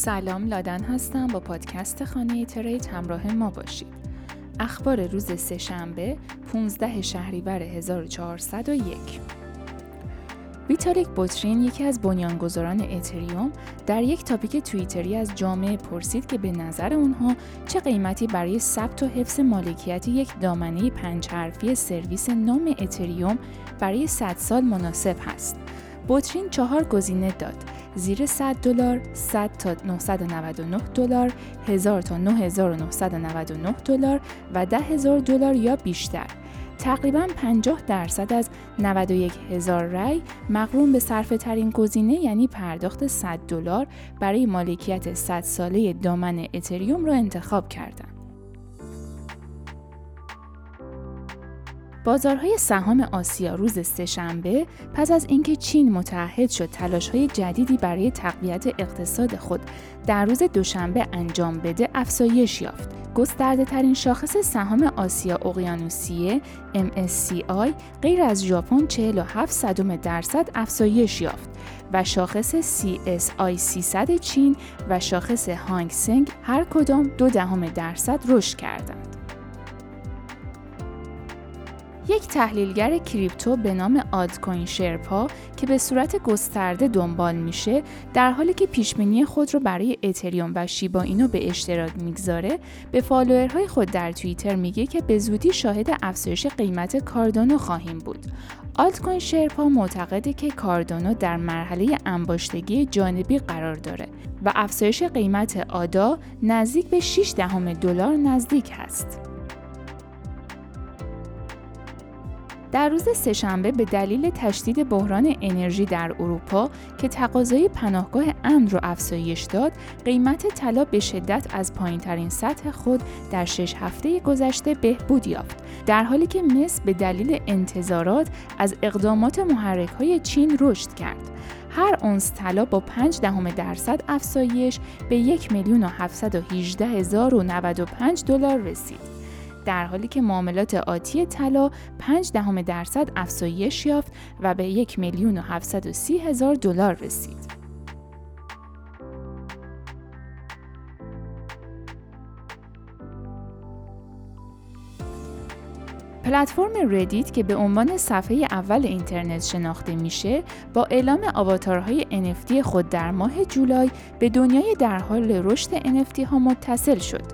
سلام لادن هستم با پادکست خانه ترید همراه ما باشید. اخبار روز سهشنبه 15 شهریور 1401 ویتالیک بوترین یکی از بنیانگذاران اتریوم در یک تاپیک توییتری از جامعه پرسید که به نظر اونها چه قیمتی برای ثبت و حفظ مالکیت یک دامنه پنج حرفی سرویس نام اتریوم برای 100 سال مناسب هست. بوترین چهار گزینه داد زیر 100 دلار، 100 تا 999 دلار، 1000 تا 9999 دلار و 10000 دلار یا بیشتر. تقریبا 50 درصد از 91 هزار رای مقرون به صرفه ترین گزینه یعنی پرداخت 100 دلار برای مالکیت 100 ساله دامن اتریوم را انتخاب کردند. بازارهای سهام آسیا روز سهشنبه پس از اینکه چین متحد شد تلاش‌های جدیدی برای تقویت اقتصاد خود در روز دوشنبه انجام بده افزایش یافت. گسترده ترین شاخص سهام آسیا اقیانوسیه MSCI غیر از ژاپن 47 صدم درصد افزایش یافت و شاخص CSI 300 چین و شاخص هانگ سنگ هر کدام دو دهم درصد رشد کردند. یک تحلیلگر کریپتو به نام آلتکوین شرپا که به صورت گسترده دنبال میشه در حالی که پیشبینی خود رو برای اتریوم و شیبا اینو به اشتراک می‌گذاره به follower های خود در توییتر میگه که به زودی شاهد افزایش قیمت کاردانو خواهیم بود آلتکوین شرپا معتقده که کاردانو در مرحله انباشتگی جانبی قرار داره و افزایش قیمت آدا نزدیک به 6 دهم دلار نزدیک هست. در روز سهشنبه به دلیل تشدید بحران انرژی در اروپا که تقاضای پناهگاه امن را افزایش داد، قیمت طلا به شدت از پایینترین سطح خود در شش هفته گذشته بهبود یافت، در حالی که مصر به دلیل انتظارات از اقدامات محرک های چین رشد کرد. هر اونس طلا با 5 دهم درصد افزایش به یک میلیون و هزار و دلار رسید. در حالی که معاملات آتی طلا 5 دهم درصد افزایش یافت و به یک میلیون و هزار دلار رسید. پلتفرم ردیت که به عنوان صفحه اول اینترنت شناخته میشه با اعلام آواتارهای NFT خود در ماه جولای به دنیای در حال رشد NFT ها متصل شد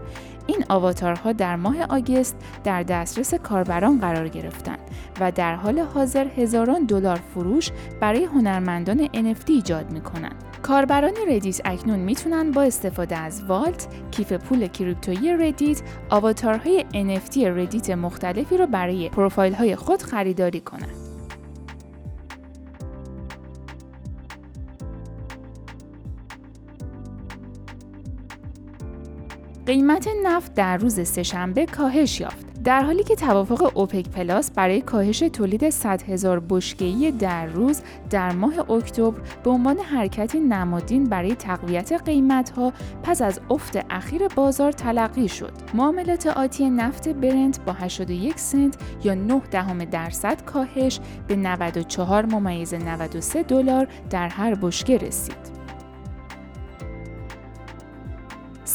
این آواتارها در ماه آگست در دسترس کاربران قرار گرفتند و در حال حاضر هزاران دلار فروش برای هنرمندان NFT ایجاد می‌کنند. کاربران ردیت اکنون می‌تونن با استفاده از wallet، کیف پول کریپتویی ردیت، آواتارهای NFT ردیت مختلفی رو برای پروفایل های خود خریداری کنند. قیمت نفت در روز سهشنبه کاهش یافت در حالی که توافق اوپک پلاس برای کاهش تولید 100 هزار بشکه‌ای در روز در ماه اکتبر به عنوان حرکتی نمادین برای تقویت قیمت‌ها پس از افت اخیر بازار تلقی شد. معاملات آتی نفت برنت با 81 سنت یا 9 دهم درصد کاهش به 94 ممیز 93 دلار در هر بشکه رسید.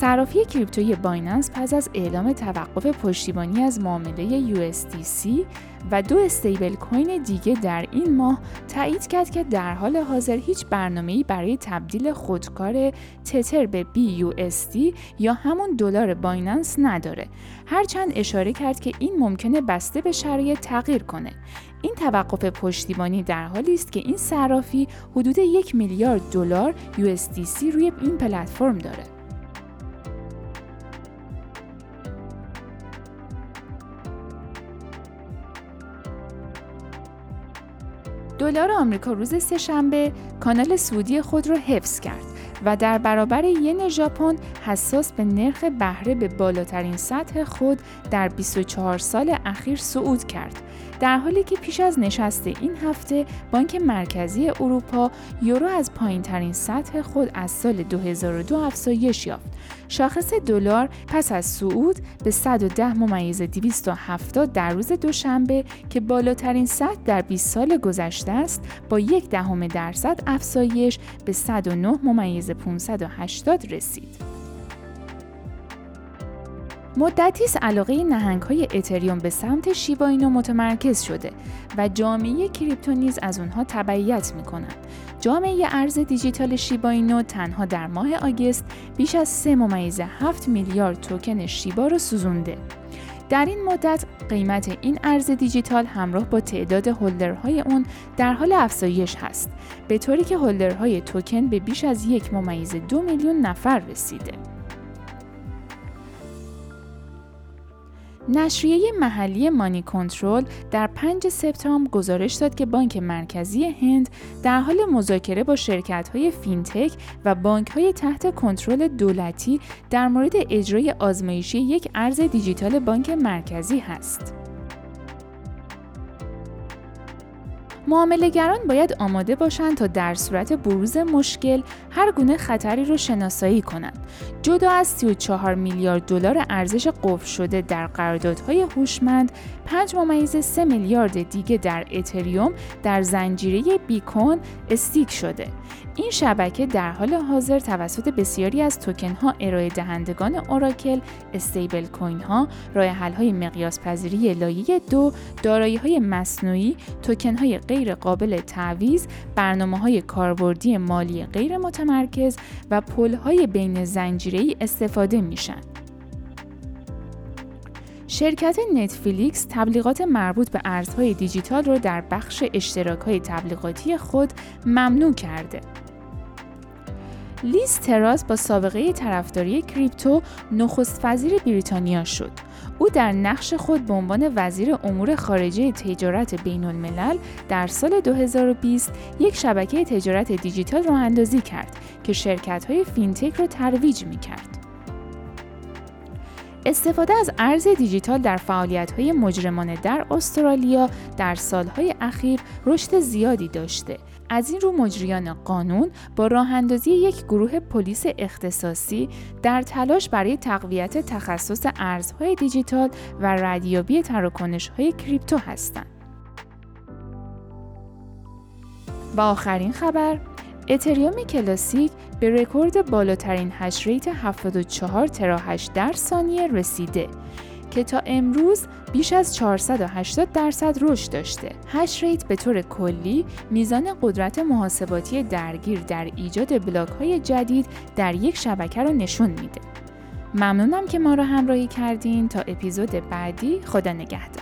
صرافی کریپتوی بایننس پس از اعلام توقف پشتیبانی از معامله USDC و دو استیبل کوین دیگه در این ماه تایید کرد که در حال حاضر هیچ برنامه‌ای برای تبدیل خودکار تتر به BUSD یا همون دلار بایننس نداره. هرچند اشاره کرد که این ممکنه بسته به شرایط تغییر کنه. این توقف پشتیبانی در حالی است که این صرافی حدود یک میلیارد دلار USDC روی این پلتفرم داره. دلار آمریکا روز سهشنبه کانال سعودی خود را حفظ کرد. و در برابر ین ژاپن حساس به نرخ بهره به بالاترین سطح خود در 24 سال اخیر صعود کرد. در حالی که پیش از نشست این هفته بانک مرکزی اروپا یورو از پایین ترین سطح خود از سال 2002 افزایش یافت. شاخص دلار پس از صعود به 110 ممیز 270 در روز دوشنبه که بالاترین سطح در 20 سال گذشته است با یک دهم درصد افزایش به 109 ممیز ارز 580 رسید. مدتی است علاقه نهنگ های اتریوم به سمت شیبا اینو متمرکز شده و جامعه کریپتو نیز از اونها تبعیت می‌کنند. جامعه ارز دیجیتال شیبا اینو تنها در ماه آگست بیش از 3 ممیز 7 میلیارد توکن شیبا رو سوزونده. در این مدت قیمت این ارز دیجیتال همراه با تعداد هولدرهای اون در حال افزایش هست به طوری که هولدرهای توکن به بیش از یک ممیز دو میلیون نفر رسیده. نشریه محلی مانی کنترل در 5 سپتامبر گزارش داد که بانک مرکزی هند در حال مذاکره با شرکت‌های فینتک و بانک‌های تحت کنترل دولتی در مورد اجرای آزمایشی یک ارز دیجیتال بانک مرکزی است. معاملهگران باید آماده باشند تا در صورت بروز مشکل هر گونه خطری رو شناسایی کنند. جدا از 34 میلیارد دلار ارزش قفل شده در قراردادهای هوشمند، 5 ممیز 3 میلیارد دیگه در اتریوم در زنجیره بیکون استیک شده. این شبکه در حال حاضر توسط بسیاری از توکن ها ارائه دهندگان اوراکل، استیبل کوین ها، راه حل های مقیاس پذیری لایه دو، دارایی های مصنوعی، توکن های غیر قابل تعویض، برنامه های کاربردی مالی غیر متمرکز و پل های بین زنجیره استفاده میشن. شرکت نتفلیکس تبلیغات مربوط به ارزهای دیجیتال رو در بخش اشتراک های تبلیغاتی خود ممنوع کرده. لیز تراس با سابقه طرفداری کریپتو نخست وزیر بریتانیا شد. او در نقش خود به عنوان وزیر امور خارجه تجارت بین الملل در سال 2020 یک شبکه تجارت دیجیتال راه اندازی کرد که شرکت های فینتک را ترویج می کرد. استفاده از ارز دیجیتال در فعالیت‌های مجرمانه در استرالیا در سالهای اخیر رشد زیادی داشته. از این رو مجریان قانون با راه اندازی یک گروه پلیس اختصاصی در تلاش برای تقویت تخصص ارزهای دیجیتال و ردیابی تراکنش‌های کریپتو هستند. و آخرین خبر اتریوم کلاسیک به رکورد بالاترین hash rate 74 terahash در ثانیه رسیده که تا امروز بیش از 480 درصد رشد داشته. hash rate به طور کلی میزان قدرت محاسباتی درگیر در ایجاد بلاک های جدید در یک شبکه را نشون میده. ممنونم که ما را همراهی کردین تا اپیزود بعدی خدا نگهدار.